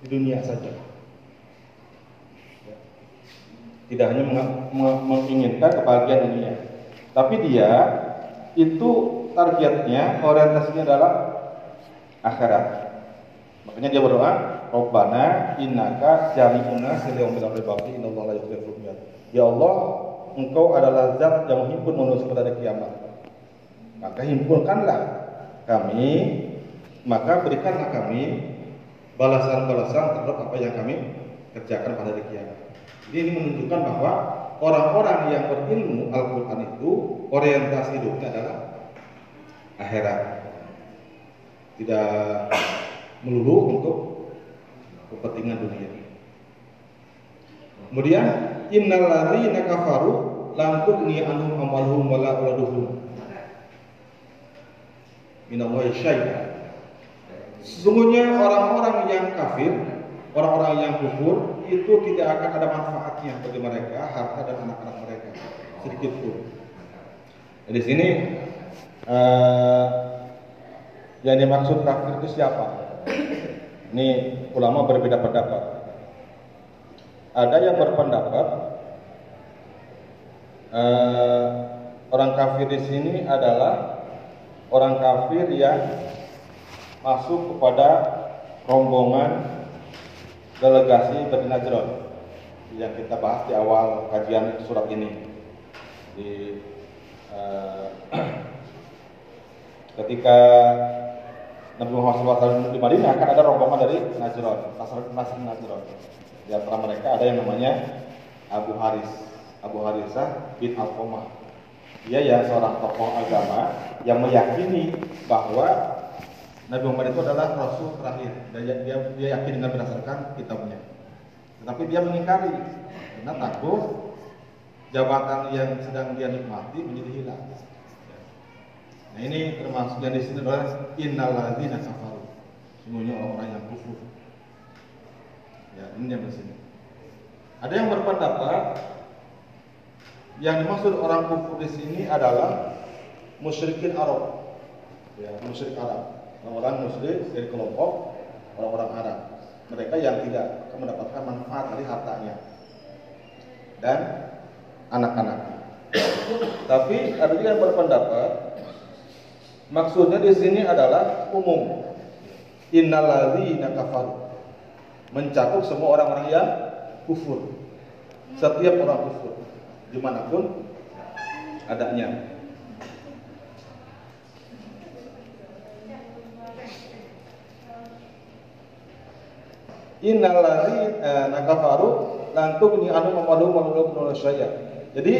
di dunia saja. Tidak hanya meng- meng- menginginkan kebahagiaan dunia, tapi dia itu targetnya, orientasinya adalah akhirat. Makanya dia berdoa, Rabbana innaka jami'una siliyum bil ardi innallaha la yukhliful mi'ad. Ya Allah, Engkau adalah zat yang menghimpun manusia pada hari kiamat. Maka himpunkanlah kami, maka berikanlah kami balasan-balasan terhadap apa yang kami kerjakan pada hari kiamat. Jadi ini menunjukkan bahwa orang-orang yang berilmu Al-Quran itu orientasi hidupnya adalah akhirat. Tidak melulu untuk kepentingan dunia. Kemudian innal ladzina kafaru lam tughni anhum amaluhum wala auladuhum minallahi syai'a. Sesungguhnya orang-orang yang kafir, orang-orang yang kufur itu tidak akan ada manfaatnya bagi mereka, harta dan anak-anak mereka sedikit pun. Nah, di sini eh, yang dimaksud kafir itu siapa? Ini ulama berbeda pendapat. Ada yang berpendapat eh, orang kafir di sini adalah orang kafir yang masuk kepada rombongan delegasi Najran yang kita bahas di awal kajian surat ini di eh, ketika Nabi Muhammad SAW di Madinah akan ada rombongan dari Najran, Nasr Nasr Najran. Di antara mereka ada yang namanya Abu Haris, Abu Harisah bin Al-Qamah. Dia ya seorang tokoh agama yang meyakini bahwa Nabi Muhammad itu adalah rasul terakhir dan dia, dia, yakin dengan berdasarkan kitabnya. Tetapi dia mengingkari karena takut jabatan yang sedang dia nikmati menjadi hilang. Nah ini termasuk yang di sini adalah innalladzina kafaru. Semuanya orang-orang yang kufur. Ya, ini yang di sini. Ada yang berpendapat yang dimaksud orang kufur di sini adalah musyrikin Arab. Ya, musyrik Arab. Orang-orang musyrik dari kelompok orang-orang Arab. Mereka yang tidak mendapatkan manfaat dari hartanya dan anak-anaknya. Tapi ada juga yang berpendapat Maksudnya di sini adalah umum. Innalladzina kafaru. Mencakup semua orang-orang yang kufur. Setiap orang kufur di mana pun adanya. Innal ladzina kafaru lan tughni anhum amwaluhum wa syai'a. Jadi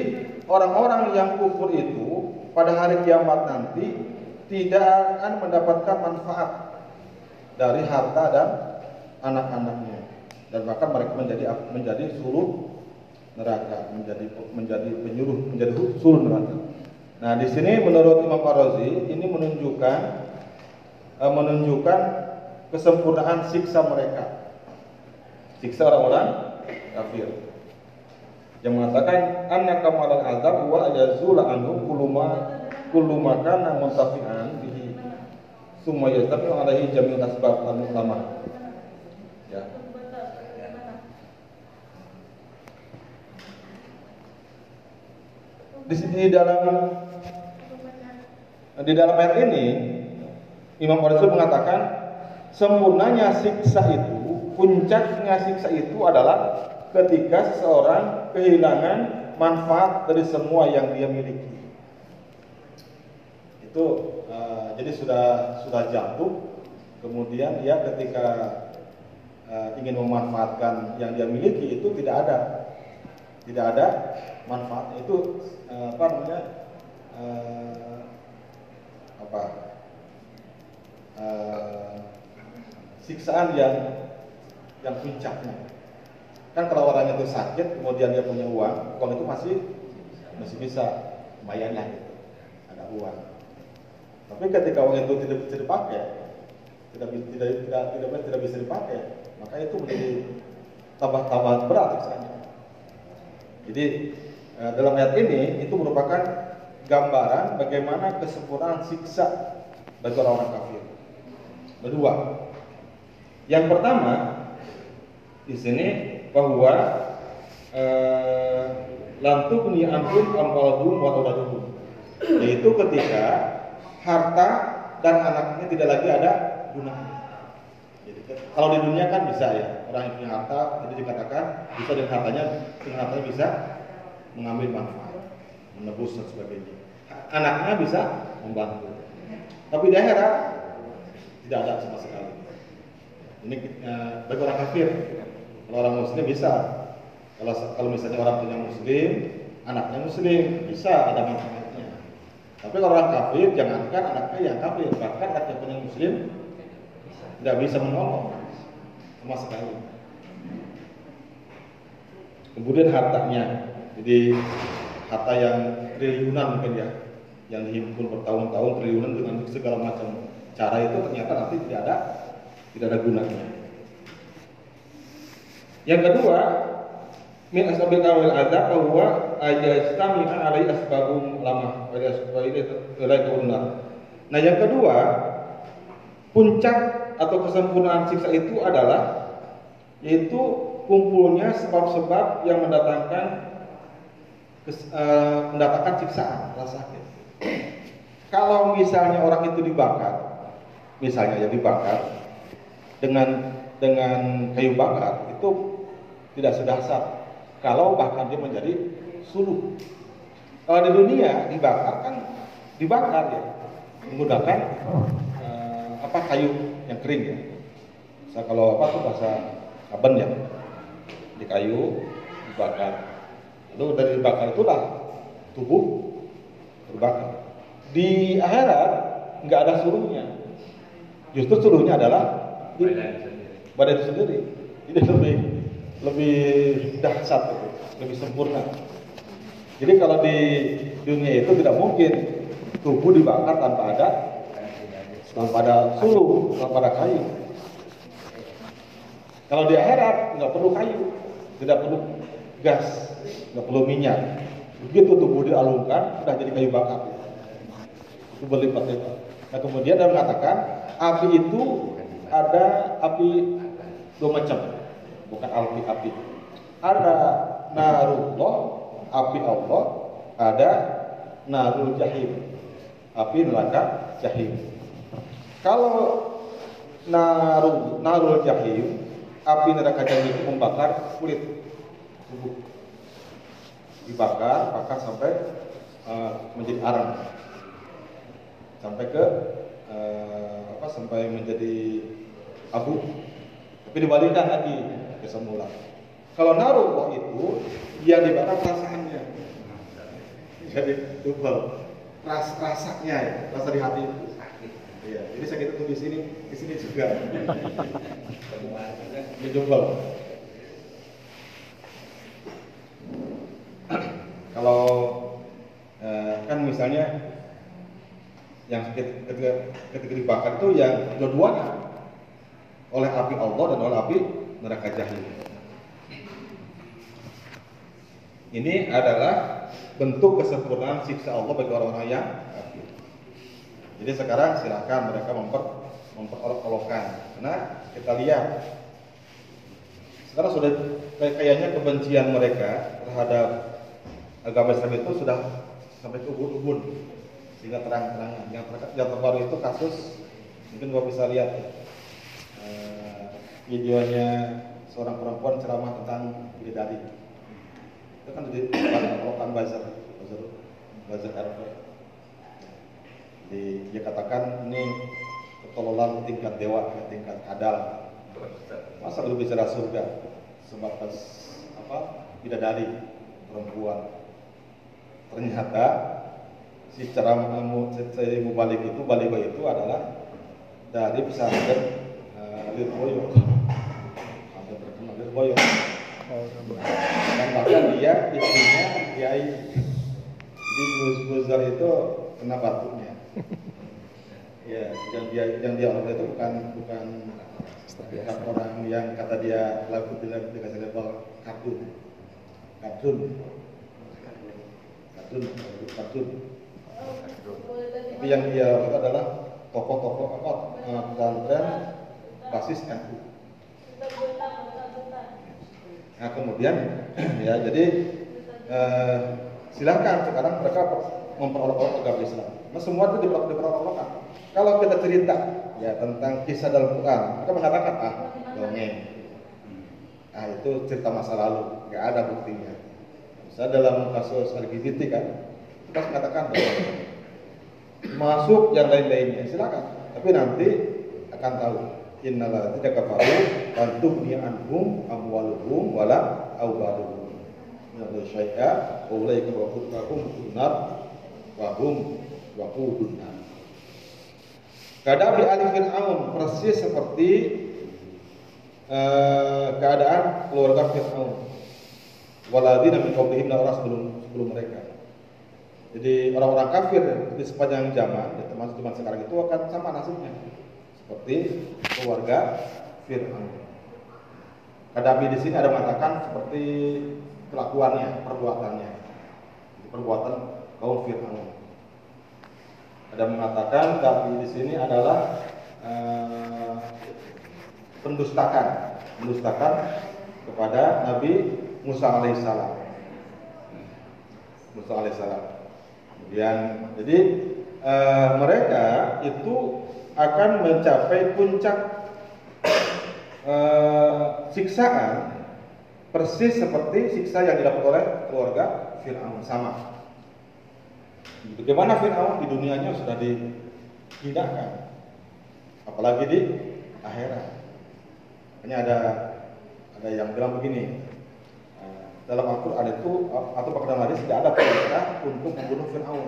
orang-orang yang kufur itu pada hari kiamat nanti tidak akan mendapatkan manfaat dari harta dan anak-anaknya dan bahkan mereka menjadi menjadi suruh neraka menjadi menjadi penyuruh menjadi suruh neraka. Nah di sini menurut Imam Ar-Razi ini menunjukkan eh, menunjukkan kesempurnaan siksa mereka siksa orang-orang kafir. Yang mengatakan anna kamalal azab wa yazula anhu kuluma kuluma kana muntafi'an bihi. Summa yastafi alaihi jami'ul asbab al-mu'tamah ya. Di sini dalam di dalam ayat ini Imam Rasul mengatakan sempurnanya siksa itu puncaknya siksa itu adalah ketika seseorang kehilangan manfaat dari semua yang dia miliki. Itu uh, jadi sudah sudah jatuh. Kemudian dia ketika uh, ingin memanfaatkan yang dia miliki itu tidak ada. Tidak ada manfaatnya itu uh, apa namanya uh, apa? Uh, siksaan yang yang puncaknya. Kan kalau orang itu sakit kemudian dia punya uang uang itu masih masih bisa lumayan lah gitu. Ada uang. Tapi ketika uang itu tidak bisa dipakai tidak tidak tidak tidak, tidak bisa dipakai maka itu menjadi tambah-tambah berat siksaannya jadi eh, dalam ayat ini itu merupakan gambaran bagaimana kesempurnaan siksa bagi orang-orang kafir. Kedua, yang pertama di sini bahwa eh, lantuk ni antum amwalhum wa yaitu ketika harta dan anaknya tidak lagi ada gunanya. Jadi kalau di dunia kan bisa ya orang yang punya harta itu dikatakan bisa dengan hartanya dengan hartanya bisa mengambil manfaat, menebus dan sebagainya. Anaknya bisa membantu. Tapi di akhirat tidak ada sama sekali. Ini eh, bagi orang kafir. Kalau orang muslim bisa. Kalau kalau misalnya orang punya muslim, anaknya muslim bisa ada manfaatnya. Tapi kalau orang kafir, jangankan anaknya yang kafir, bahkan anaknya punya muslim tidak bisa menolong sama sekali. Kemudian hartanya, jadi harta yang triliunan mungkin ya, yang dihimpun bertahun-tahun triliunan dengan segala macam cara itu ternyata nanti tidak ada tidak ada gunanya. Yang kedua, min asbabil kawil ada bahwa ajastami'a alai asbabum lama. Nah, yang kedua, puncak atau kesempurnaan siksa itu adalah yaitu kumpulnya sebab-sebab yang mendatangkan kes, uh, mendatangkan siksaan rasa sakit. Kalau misalnya orang itu dibakar, misalnya ya dibakar dengan dengan kayu bakar itu tidak sedasar. Kalau bahkan dia menjadi suluh. Kalau di dunia dibakar kan dibakar ya menggunakan uh, apa kayu yang kering ya. Saya kalau apa tuh bahasa kaben ya di kayu dibakar. Lalu dari dibakar itulah tubuh terbakar. Di akhirat nggak ada suruhnya. Justru suruhnya adalah badan itu sendiri. Ini lebih lebih dahsyat, lebih sempurna. Jadi kalau di dunia itu tidak mungkin tubuh dibakar tanpa ada tanpa ada suluh, tanpa ada kayu. Kalau di akhirat nggak perlu kayu, tidak perlu gas, nggak perlu minyak. Begitu tubuh dialungkan, sudah jadi kayu bakar. Itu berlipat-lipat. Nah kemudian dia mengatakan api itu ada api dua macam, bukan api-api. Ada narullah, api Allah, ada narul jahim, api neraka jahim. Kalau narul narul jahim, api neraka jahim itu membakar kulit tubuh, dibakar, bakar sampai uh, menjadi arang, sampai ke uh, apa? Sampai menjadi abu. Tapi dibalikan lagi ke semula. Kalau narullah itu yang dibakar perasaannya. Jadi double. Ras rasanya ya, rasa di hati itu. Iya, jadi sakit itu di sini, di sini juga. Ini double. Kalau eh, kan misalnya yang sakit ketika, ketika dibakar itu yang dua-duanya oleh api Allah dan oleh api neraka jahil. Ini adalah bentuk kesempurnaan siksa Allah bagi orang-orang yang kafir. Jadi sekarang silakan mereka memper memperolok-olokkan. Karena kita lihat sekarang sudah kayak- kayaknya kebencian mereka terhadap agama Islam itu sudah sampai ke ubun-ubun sehingga terang-terangan. Yang, yang terbaru itu kasus mungkin gua bisa lihat ya. Videonya seorang perempuan ceramah tentang bidadari. Itu kan di lokan bazar bazar bazar RP di dia katakan ini ketololan tingkat dewa tingkat adal masa belum bicara surga? Sebatas apa bidadari perempuan. Ternyata si ceramah si mubalik itu baligo itu adalah dari pesantren uh, Lirboyo Lirboyo Oh, dan bahkan dia istrinya kiai di Gus Guzar itu kena batunya ya yang dia yang dia orang itu bukan bukan bukan orang yang kata dia lagu bilang dikasih label kartun. Kartun. Kartun kartun. Tapi yang dia itu adalah tokoh-tokoh apa? Pesantren basis NU Nah kemudian ya jadi eh, silakan sekarang mereka memperolok-olok agama Islam. Nah semua itu diperolok diperolok Kalau kita cerita ya tentang kisah dalam Quran, mereka mengatakan ah dongeng. Ah itu cerita masa lalu, nggak ada buktinya. Misalnya dalam kasus LGBT kan, kita mengatakan. Masuk yang lain-lainnya silakan. Tapi nanti akan tahu innal tidak kafaru an tughni anhum amwaluhum wala awladuhum min syai'a wa ulaika wa hum nar wa hum waqudun Keadaan di Ali Fir'aun persis seperti eh, keadaan keluarga Fir'aun. Waladina min qablihim dan orang sebelum sebelum mereka. Jadi orang-orang kafir di sepanjang zaman, ya termasuk zaman sekarang itu akan sama nasibnya seperti keluarga Fir'aun. Kadabi di sini ada mengatakan seperti kelakuannya, perbuatannya, perbuatan kaum Fir'aun. Ada mengatakan Dabi di sini adalah eh, pendustakan, pendustakan kepada Nabi Musa alaihissalam. Musa alaihissalam. Kemudian, jadi eh, mereka itu akan mencapai puncak eh, siksaan persis seperti siksa yang didapat oleh keluarga Fir'aun sama. Bagaimana Fir'aun di dunianya sudah dihinakan, apalagi di akhirat. Hanya ada ada yang bilang begini, eh, dalam Al-Quran itu atau pada hadis tidak ada perintah untuk membunuh Fir'aun.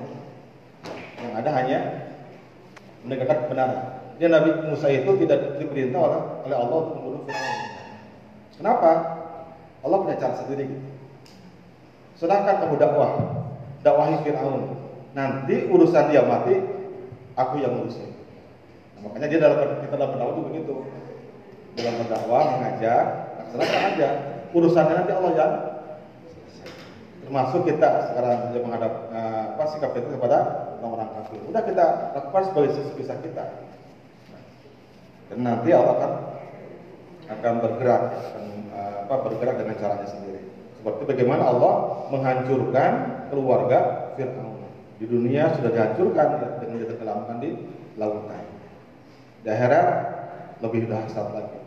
Yang ada hanya menegakkan kebenaran. Dia Nabi Musa itu tidak diperintah oleh oleh Allah untuk membunuh Fir'aun. Kenapa? Allah punya cara sendiri. Sedangkan kamu dakwah, dakwahi Fir'aun. Nanti urusan dia mati, aku yang ngurusin. Nah, makanya dia dalam kita dalam berdakwah itu begitu. Dalam berdakwah mengajar, laksanakan aja. Urusannya nanti Allah yang termasuk kita sekarang menghadap eh, apa sikap kita kepada orang-orang kafir. Udah kita lakukan sebagai sebisa kita. Dan nanti Allah akan akan bergerak akan eh, apa bergerak dengan caranya sendiri. Seperti bagaimana Allah menghancurkan keluarga Fir'aun. Di dunia sudah dihancurkan ya, dengan ditenggelamkan di lautan. Di akhirat lebih dahsyat lagi.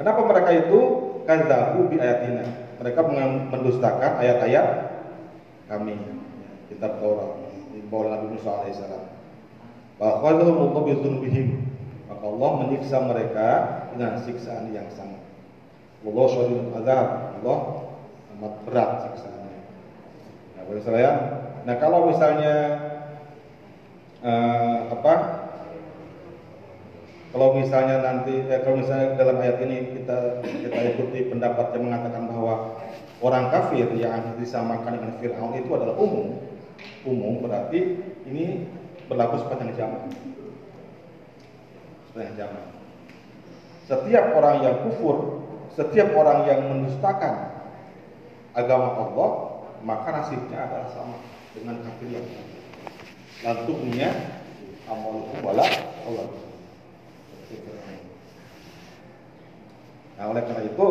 Kenapa mereka itu kadzabu bi ayatina? Mereka mendustakan ayat-ayat kami, kitab Taurat, bawah Nabi Musa alaihissalam. Bahwa Allah bi dzunubihim maka Allah menyiksa mereka dengan siksaan yang sama. Allah syadidul azab, Allah amat berat siksaannya. Nah, boleh saya. Nah, kalau misalnya eh, apa? Kalau misalnya nanti, eh, kalau misalnya dalam ayat ini kita kita ikuti pendapat yang mengatakan bahwa orang kafir yang disamakan dengan Fir'aun itu adalah umum, umum berarti ini berlaku sepanjang zaman. Sepanjang zaman. Setiap orang yang kufur, setiap orang yang mendustakan agama Allah, maka nasibnya adalah sama dengan kafir yang lain. Lantuknya amalukum wala Allah. Nah, oleh karena itu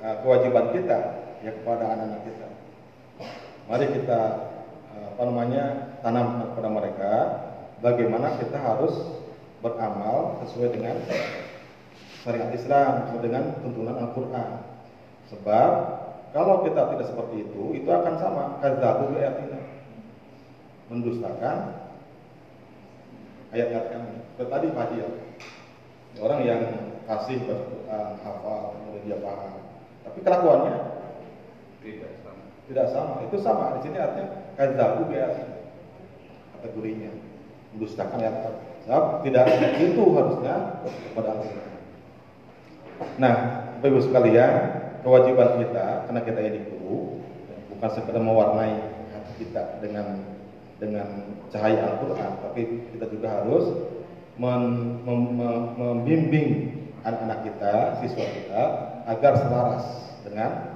eh, kewajiban kita ya kepada anak-anak kita. Mari kita apa namanya tanam kepada mereka bagaimana kita harus beramal sesuai dengan syariat Islam, sesuai dengan tuntunan Al-Qur'an. Sebab kalau kita tidak seperti itu, itu akan sama kadzabu ayatina. Mendustakan ayat-ayat kami. Tadi Haji ya, orang yang kasih baca Quran, hafal, kemudian dia paham. Tapi kelakuannya Tidak. Tidak sama. Itu sama. Di sini artinya kadzabu ayatina. Kategorinya mendustakan ayat Sebab tidak itu harusnya kepada Al-Quran. Nah, Bapak sekalian, kewajiban kita karena kita ini guru bukan sekedar mewarnai hati kita dengan dengan cahaya Al-Quran, tapi kita juga harus membimbing anak-anak kita, siswa kita agar selaras dengan.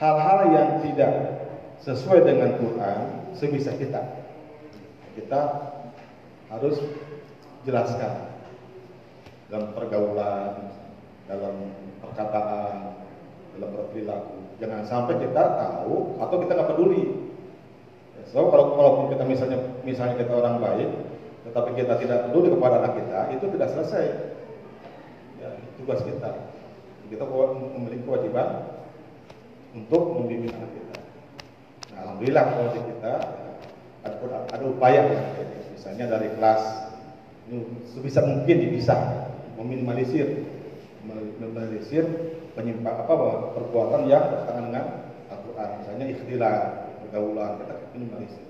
Hal-hal yang tidak sesuai dengan Quran sebisa kita kita harus jelaskan dalam pergaulan, dalam perkataan, dalam berperilaku. Jangan sampai kita tahu atau kita nggak peduli. So kalau walaupun kita misalnya misalnya kita orang baik, tetapi kita tidak peduli kepada anak kita, itu tidak selesai. Ya, tugas kita. Kita memiliki kewajiban untuk membimbing anak kita. Nah, alhamdulillah kalau kita ada, ada upaya ya, misalnya dari kelas ini sebisa mungkin dipisah, meminimalisir, meminimalisir penyimpang apa perbuatan yang bertentangan dengan Al-Quran, misalnya ikhtilat, pergaulan, kita minimalisir.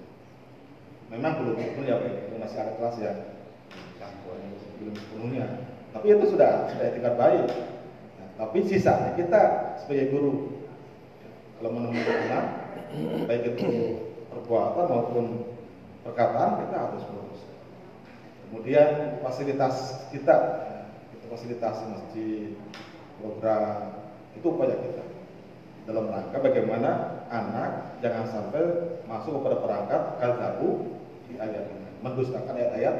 Memang belum belum ya, masih ada kelas yang belum sepenuhnya, tapi itu sudah sudah tingkat baik. Nah, tapi sisanya kita sebagai guru kalau menemukan anak baik itu perbuatan maupun perkataan kita harus lurus. Kemudian fasilitas kita, itu fasilitas masjid, program, itu upaya kita dalam rangka bagaimana anak jangan sampai masuk kepada perangkat kadzabu di ayat ini, mendustakan ayat-ayat.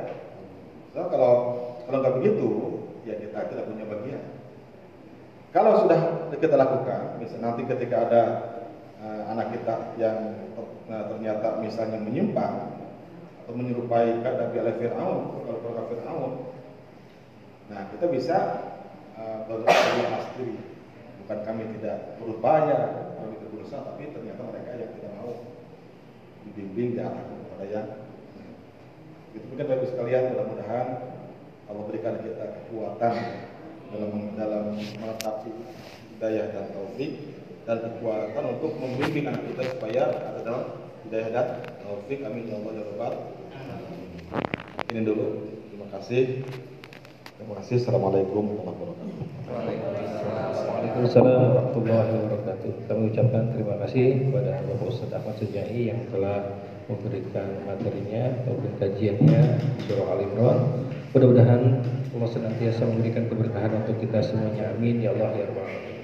So, kalau kalau nggak begitu, ya kita tidak punya bagian. Kalau sudah kita lakukan, misalnya nanti ketika ada uh, anak kita yang nah, ternyata misalnya menyimpang atau menyerupai Nabi ala Fir'aun kalau keluarga Fir'aun nah kita bisa uh, berlepas diri bukan kami tidak berupaya kami tidak berusaha tapi ternyata mereka yang tidak mau dibimbing diarahkan kepada yang itu mungkin Bapak sekalian mudah-mudahan Allah berikan kita kekuatan dalam dalam menetapi hidayah dan taufik dan kekuatan untuk membimbing anak kita supaya ada dalam hidayah dan taufik amin ya Allah ya ini dulu terima kasih terima kasih assalamualaikum warahmatullahi wabarakatuh Waalaikumsalam warahmatullahi wabarakatuh. Kami ucapkan terima kasih kepada Bapak Ustadz Ahmad Sejai yang telah memberikan materinya ataupun kajiannya surah Al. Mudah-mudahan Allah senantiasa memberikan keberkahan untuk kita semuanya. Amin ya Allah ya Rabbal.